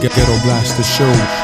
Ghetto Blaster Show.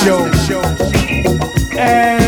Show. and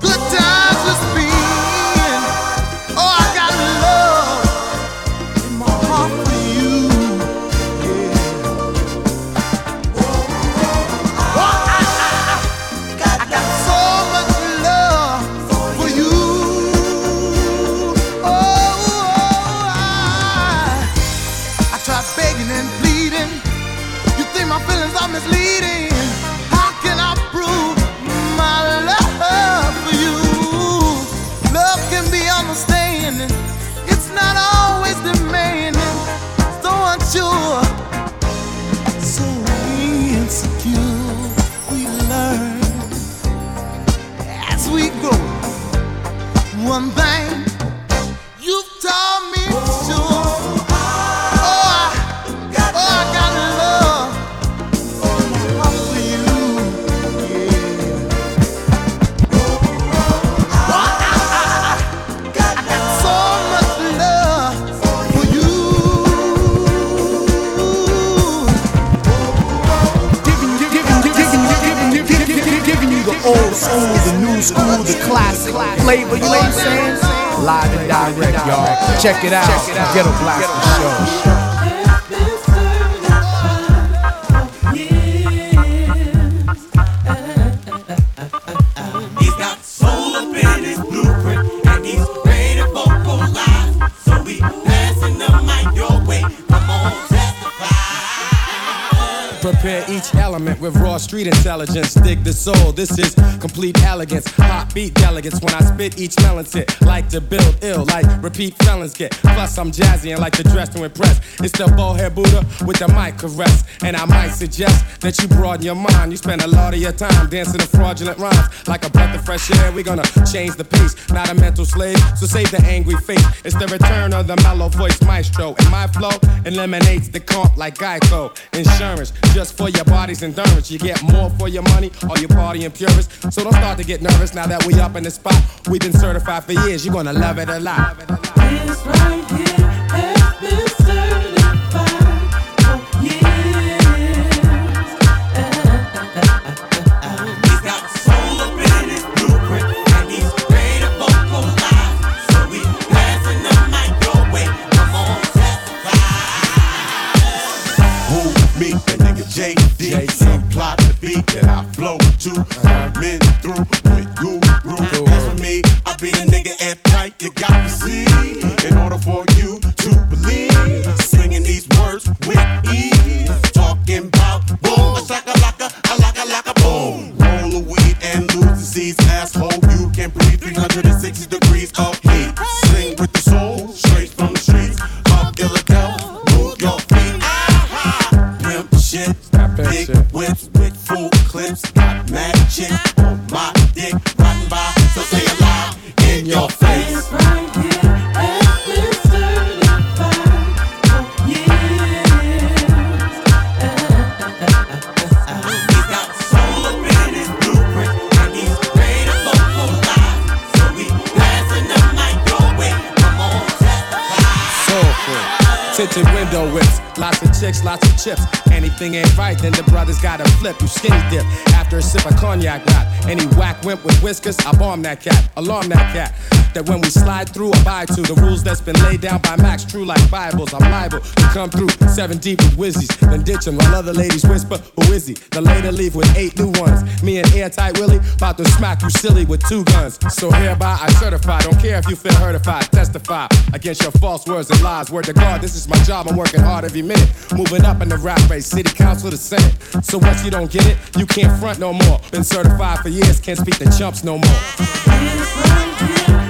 good times we spend. New school, the classic flavor, you know what I'm saying? Live and direct, y'all. Check it out. Ghetto Blaster Show. Street intelligence. Dig the soul. This is complete elegance. Hot beat delegates when I spit each melon tit. Like to build ill, like repeat felons get. Plus I'm jazzy and like to dress to impress. It's the bowhead Buddha with the mic caress. And I might suggest that you broaden your mind. You spend a lot of your time dancing to fraudulent rhymes. Like a breath of fresh air, we gonna change the pace. Not a mental slave, so save the angry face. It's the return of the mellow voice maestro. And my flow eliminates the comp like Geico. Insurance, just for your body's endurance. You get more for your money, all you party and purists. So don't start to get nervous now that we up in the spot. We've been certified for years, you're gonna love it a lot. This right here skinny dip after a sip of cognac rap. Any whack wimp with whiskers, I bomb that cat, alarm that cat. That when we slide through, abide to the rules that's been laid down by Max, true like Bibles. I'm liable to come through seven deep with whizzies, then ditch 'em while other ladies whisper, Who is he? The later leave with eight new ones. Me and Airtight Willie about to smack you silly with two guns. So hereby I certify, don't care if you feel hurtified, testify against your false words and lies. Word to God, this is my job, I'm working hard every minute. Moving up in the rap race, city council to senate. So once you don't get it, you can't front no more. Been certified for years, can't speak to chumps no more.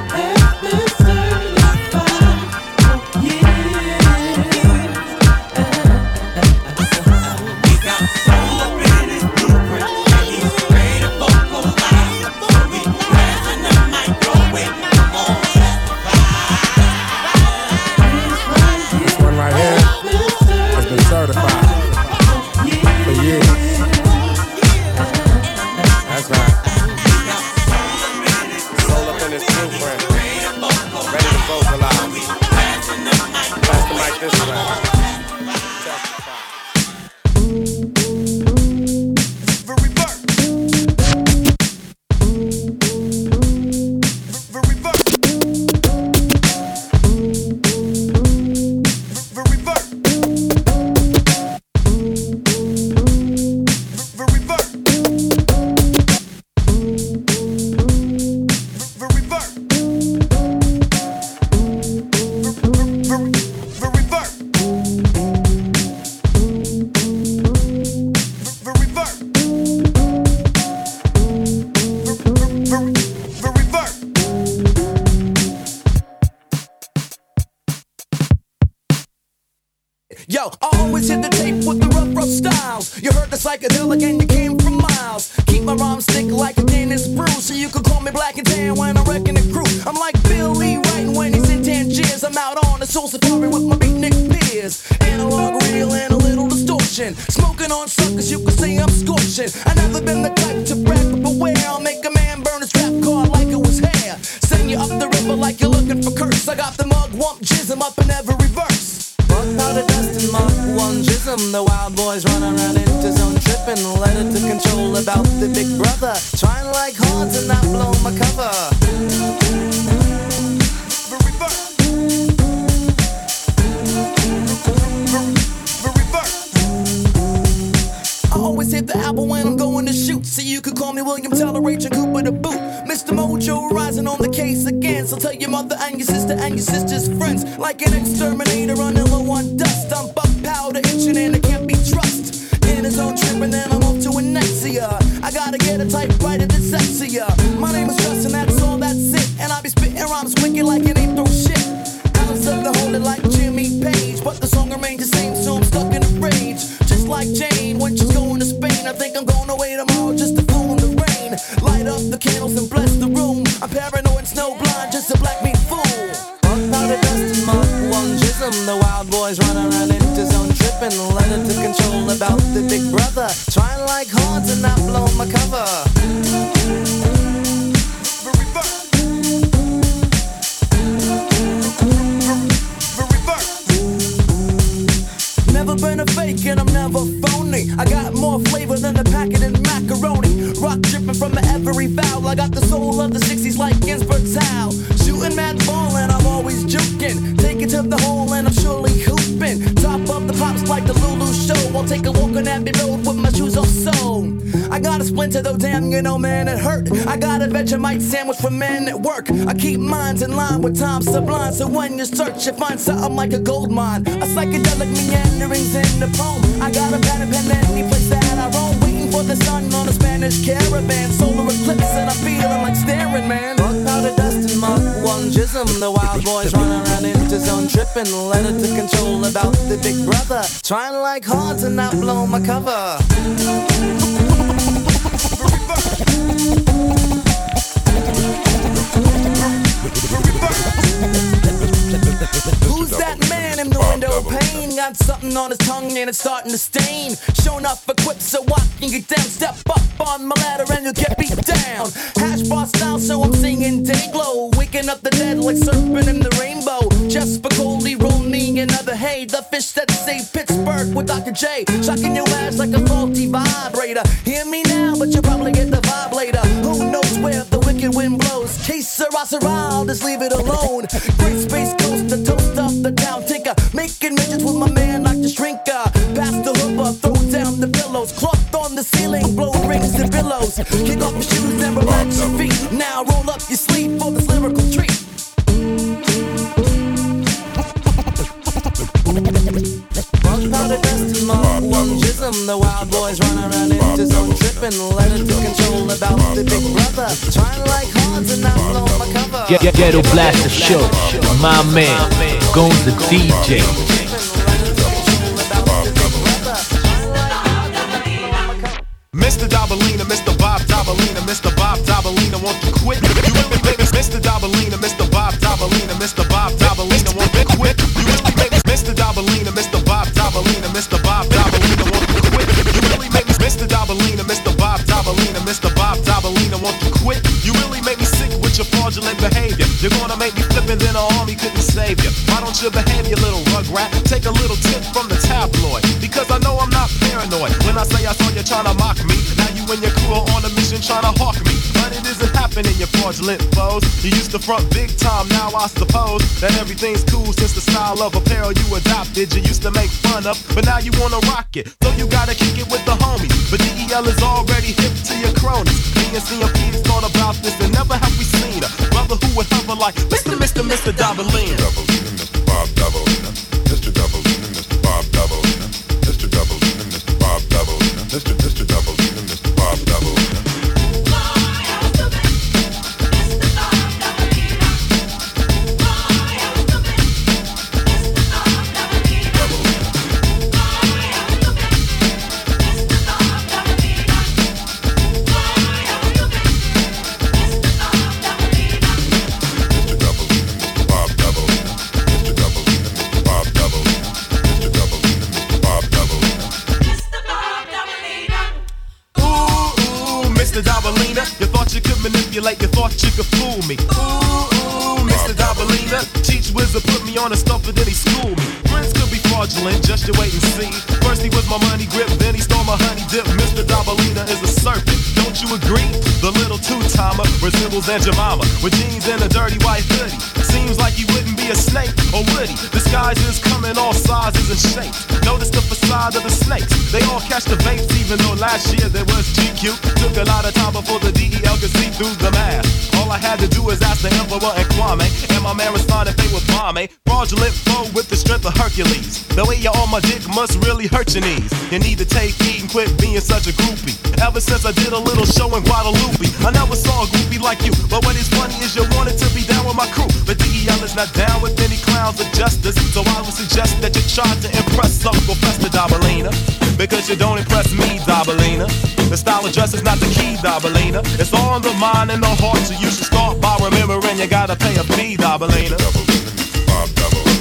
The tape with the rough, rough styles. You heard the psychedelic and you came from miles. Keep my rhymes thick like a Guinness brew, so you can call me black and tan when I'm wrecking the crew. I'm like Billy writing when he's in Tangiers. I'm out on the soul safari with my beatnik peers. Analog, real, and a little distortion. Smoking on suckers, you can say I'm scorching. I never been the type to brag, but beware, I'll The wild boys run into zone tripping. Let it to control about the big brother. Trying like horns and not blow my cover. I always hit the apple when I'm going to shoot. So you could call me William Toleration Cooper the boot. Mr. Mojo rising on the case again. So tell your mother and your sister and your sister's friends. Like an exterminator on though, damn, you know, man, it hurt. I got a Vegemite sandwich for men at work. I keep minds in line with time sublime. So when you search, you find something like a gold mine. A psychedelic meanderings in the poem. I got a pen and pen any place that I roam. Waiting for the sun on a Spanish caravan. Solar eclipse and I'm feeling like staring, man. Fuck powder dust and Mark one jism. The wild boys run around in into zone tripping. Let it to control about the big brother. Trying like hard to not blow my cover. Something on his tongue and it's starting to stain. Showing up equipped so I can get down. Step up on my ladder and you'll get beat down. Hash bar style, so I'm singing day glow. Waking up the dead like surfing in the rainbow. Just for Coley, roll me another hay. The fish that saved Pittsburgh with Dr. J. Shocking your ass like a faulty vibrator. Hear me now, but you'll probably get the vibe later. Who knows where the wicked wind blows? Case Sarah, I'll just leave it alone. Great space coast, the toast of the town tinker. Making midgets with my man like the shrinker. Pass the hooper, throw ceiling, blow rings and billows. Kick off your shoes and relax your feet. Now roll up your sleeve for this lyrical treat. Jism. The wild boys run around. Let it to control about the big brother. Trying like horns and not blow my cover. Ghetto Blaster Show. My man, Gones the DJ. To front big time, now I suppose that everything's cool since the style of apparel you adopted. You used to make fun of, but now you wanna rock it. So you gotta kick it with the homies. But DEL is already hip to your cronies. Me and CMP thought about this and never have we seen a brother who would hover like Mr. Mr. Mr. Dobalina. Mr. a stump and then he schooled me. Friends could be fraudulent, just you wait and see. First he was my money grip, then he stole my honey dip. Mr. Dobalina is a serpent, don't you agree? The little two-timer resembles Aunt Jemima with jeans and a dirty white hoodie. Seems like he wouldn't be a snake, or would he? Disguises come in all sizes and shapes. Notice the facade of the snakes. They all catch the vapes, even though last year there was GQ. Took a lot of time before the DEL could see through the mask. All I had to do was ask the Emperor and Kwame, and my man responded they would bomb me. Fraudulent foe with the strength of Hercules. The way you're on my dick must really hurt your knees. You need to take heed and quit being such a groupie. Ever since I did a little show in Guadalupe, I never saw a groupie like you. But what is funny is you wanted to be down with my crew. But DEL is not down with any clowns of justice. So I would suggest that you try to impress Uncle Fester Dobalina. Because you don't impress me, Dobalina. The style of dress is not the key, Dobalina. It's all in the mind and the heart, so you should start by remembering you gotta pay a fee, Dobalina. minha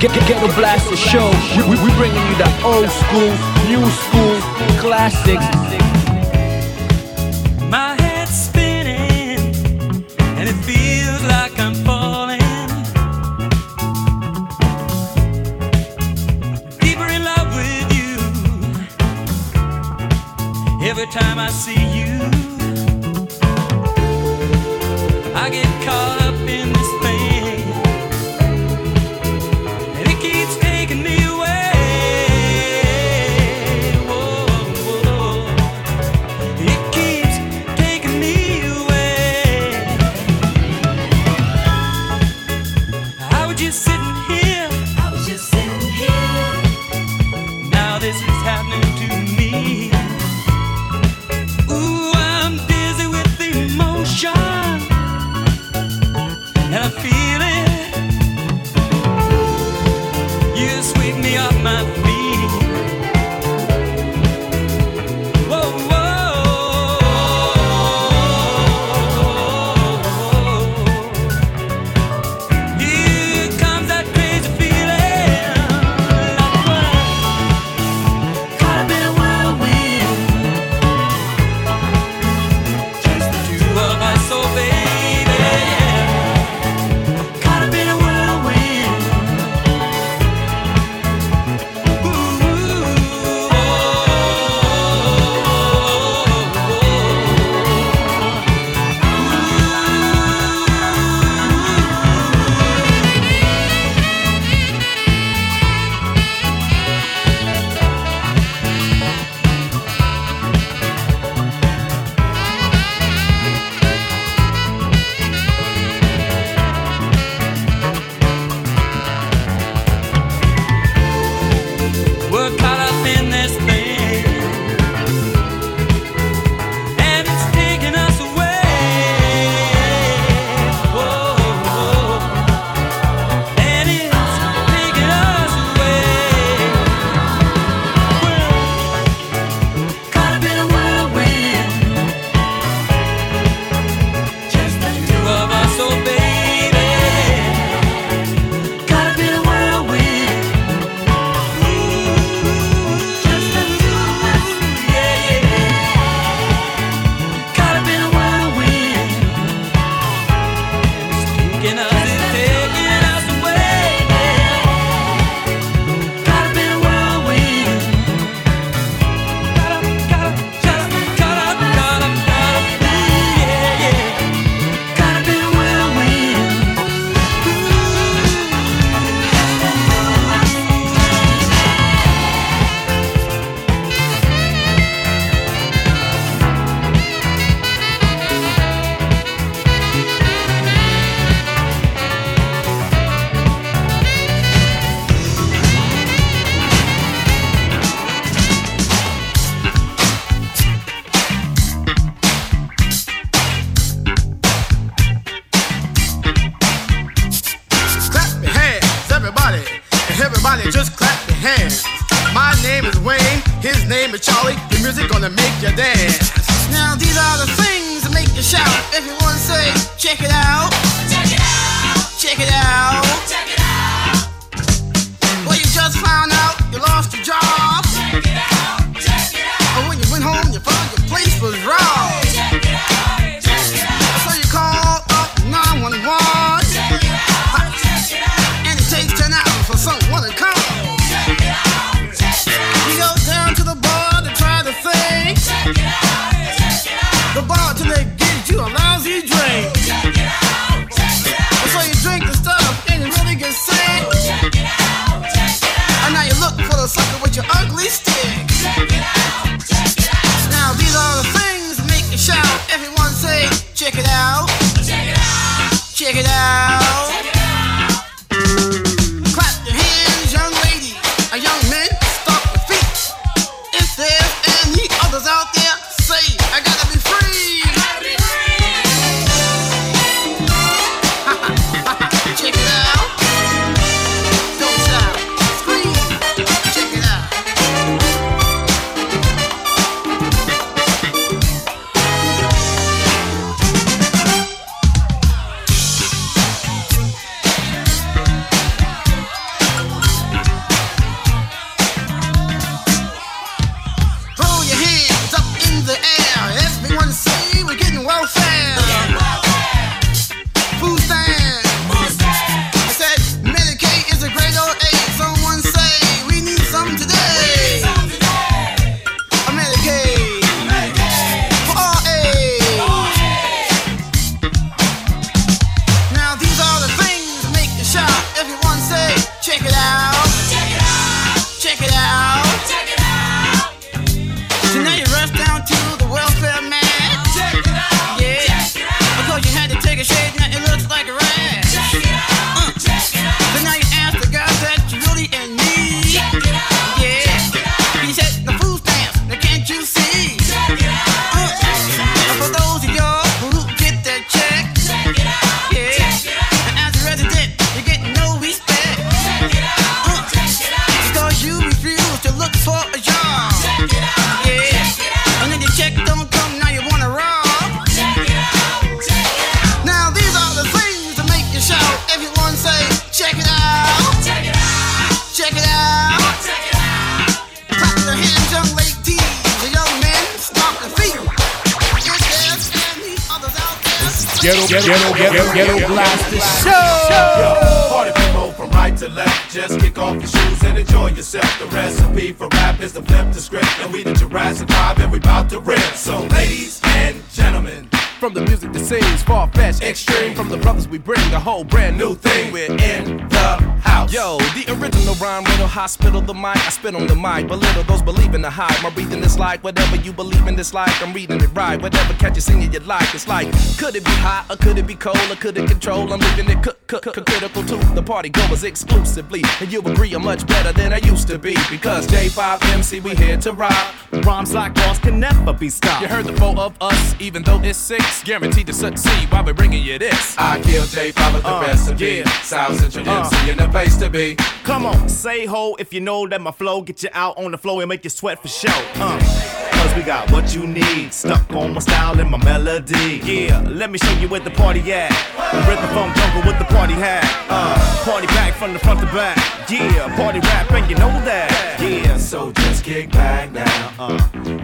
Get a ghetto blaster show. We, we, we bringing you the old school, new school classics. Check it out. A whole brand new thing. Hospital the mic. I spit on the mic, belittle those believe in the hype. My breathing is like whatever you believe in this like. I'm reading it right. Whatever catch you singing you like. It's like, could it be hot or could it be cold or could it control? I'm leaving it cook, cook, cook, critical to the party goers exclusively. And you agree I'm much better than I used to be. Because J5MC, we here to rock. Rhymes like ours can never be stopped. You heard the four of us, even though it's six. Guaranteed to succeed while we're bringing you this. I kill J, follow the Uh, recipe. yeah. South Central Uh. MC in the place to be. Come on, say ho if you know that my flow get you out on the floor and make you sweat for show. Uh. Cause we got what you need, stuck on my style and my melody. Yeah, let me show you where the party at. The rhythm from jungle with the party hat. Uh, party back from the front to back. Yeah, party rap and you know that. Yeah, So just kick back now. Uh,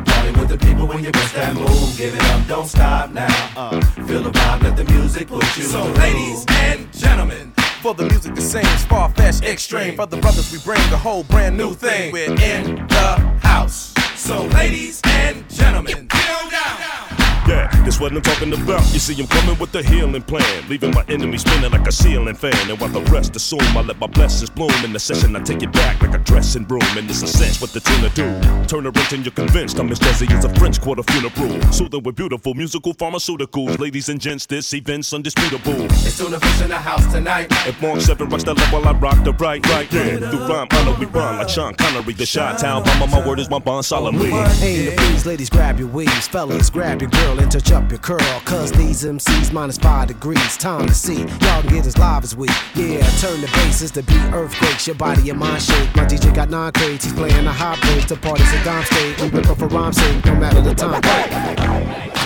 party with the people when you bust that move. Give it up, don't stop now. Uh, feel the vibe, let the music push you. So, ladies and gentlemen. For the music that sings far fetched, extreme. For the brothers we bring a whole brand new thing. We're in the house. So, ladies and gentlemen, Yeah, that's what I'm talking about. You see, I'm coming with the healing plan, leaving my enemy spinning like a ceiling fan. And while the rest assume, I let my blessings bloom. In the session, I take it back like a dressing broom. And it's a sense what the tuna do. Turn her into you're convinced. I'm as jazzy as a French quarter funeral. Soothing with beautiful musical pharmaceuticals. Ladies and gents, this event's undisputable. it's Tuna Fish in the house tonight. If Mark 7 rocks the level, while I rock the right, right, yeah. Through rhyme, honor, we rhyme like Sean Connery. The shot town, mama, my word is my bond solemnly. Hey, the please, ladies, grab your weaves. Fellas, grab your girl and touch up your curl. Cause these MCs minus five degrees. Time to see. Y'all can get as live as we. Yeah, turn the bases to beat earthquakes. Your body and mind shake. My DJ got nine crates. He's playing the high breaks. The parties a Dime State. We rip for rhyme sake. No matter the time.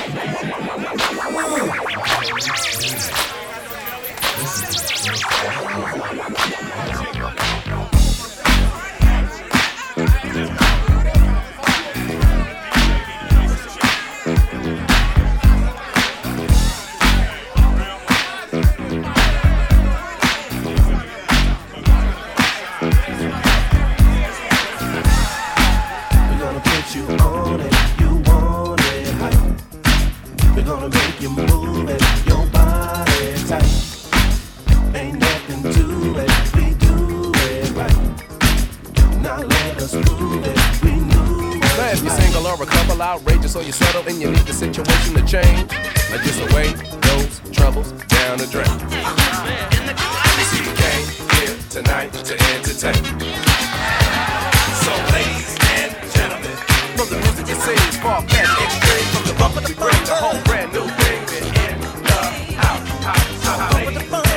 If you're single or a couple, outrageous, or you settle and you need the situation to change. I just away those troubles down the drain. See, you came here tonight to entertain. So, ladies and gentlemen, from the music you see, it's far fetched, extreme, from the bump of the grip, the whole brand new baby In the house, house, house, house,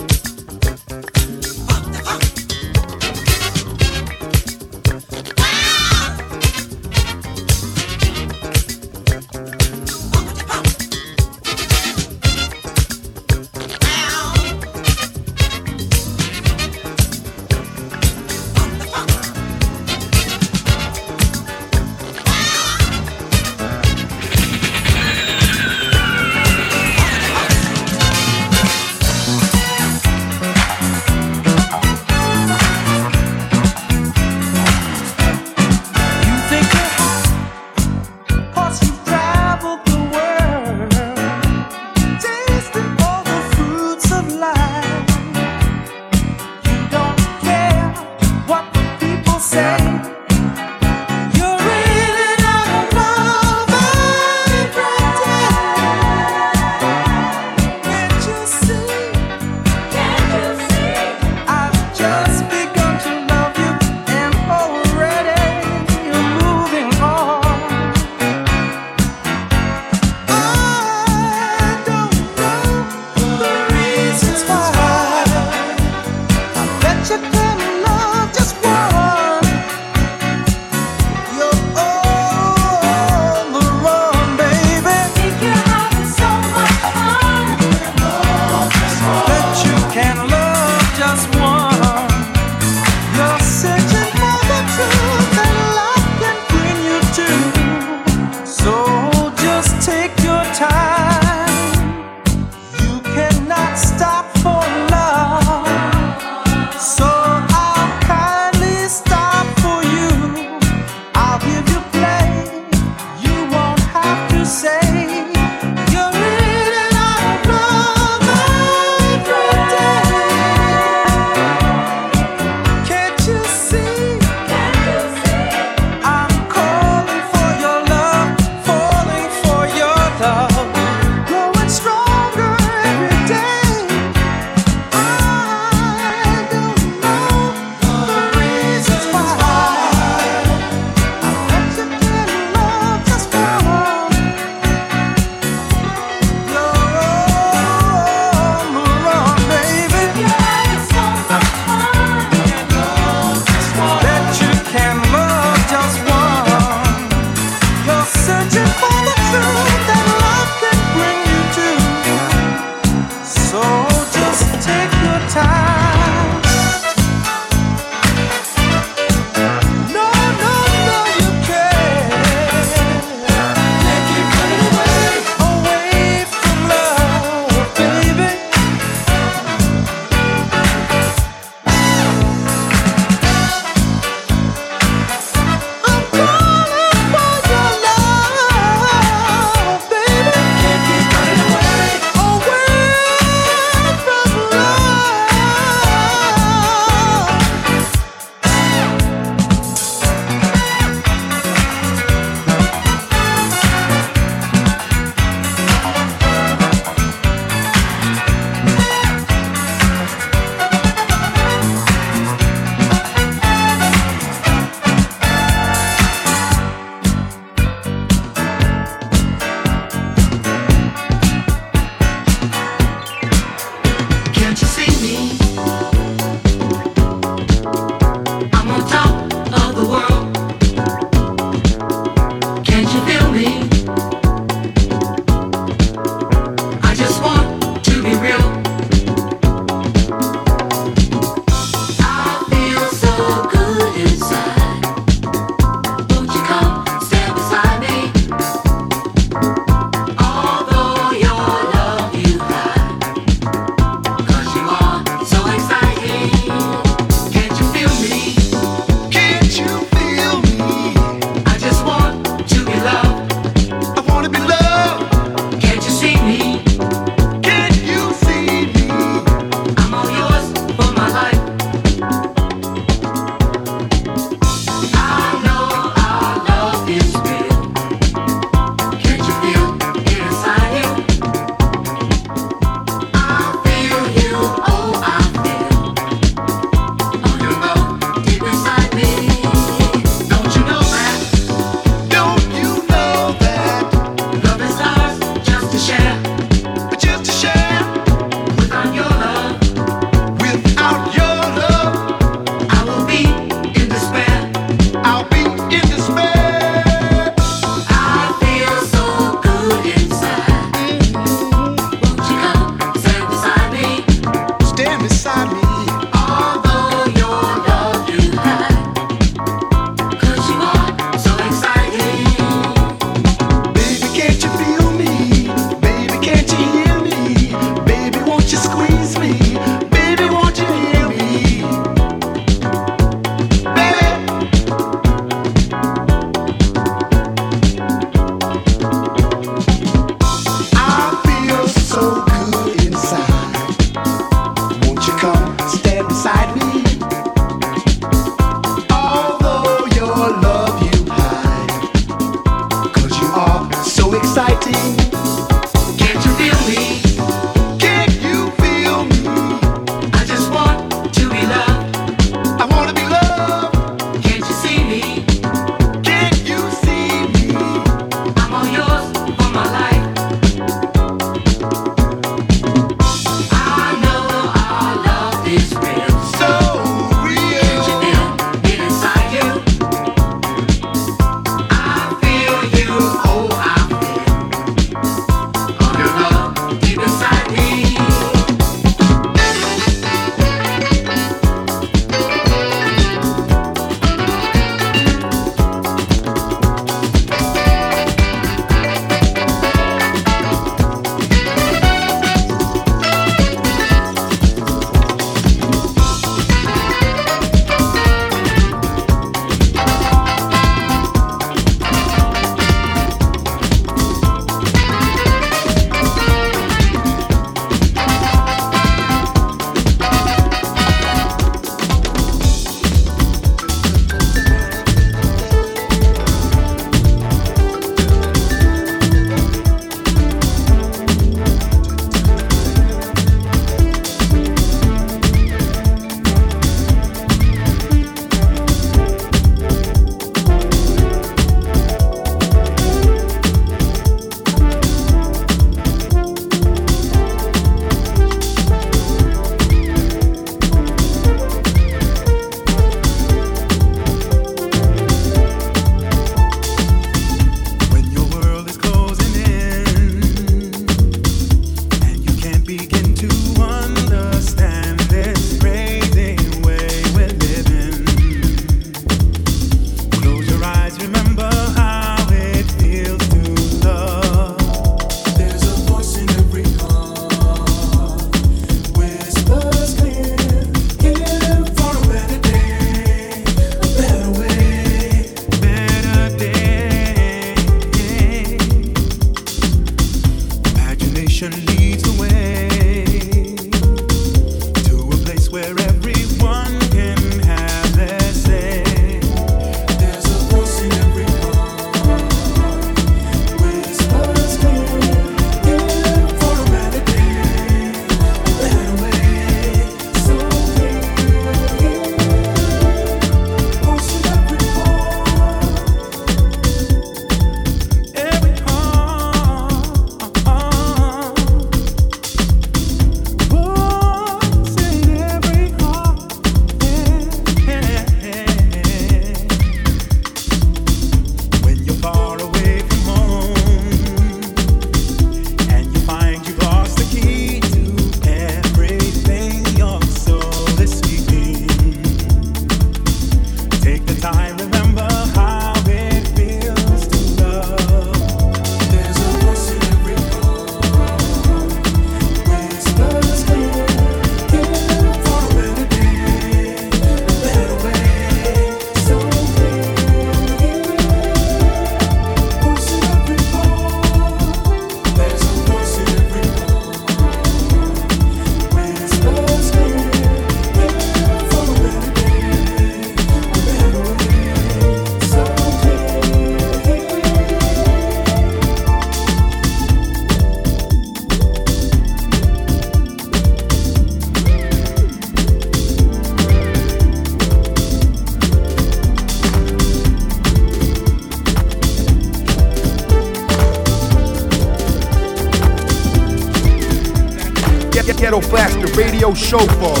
radio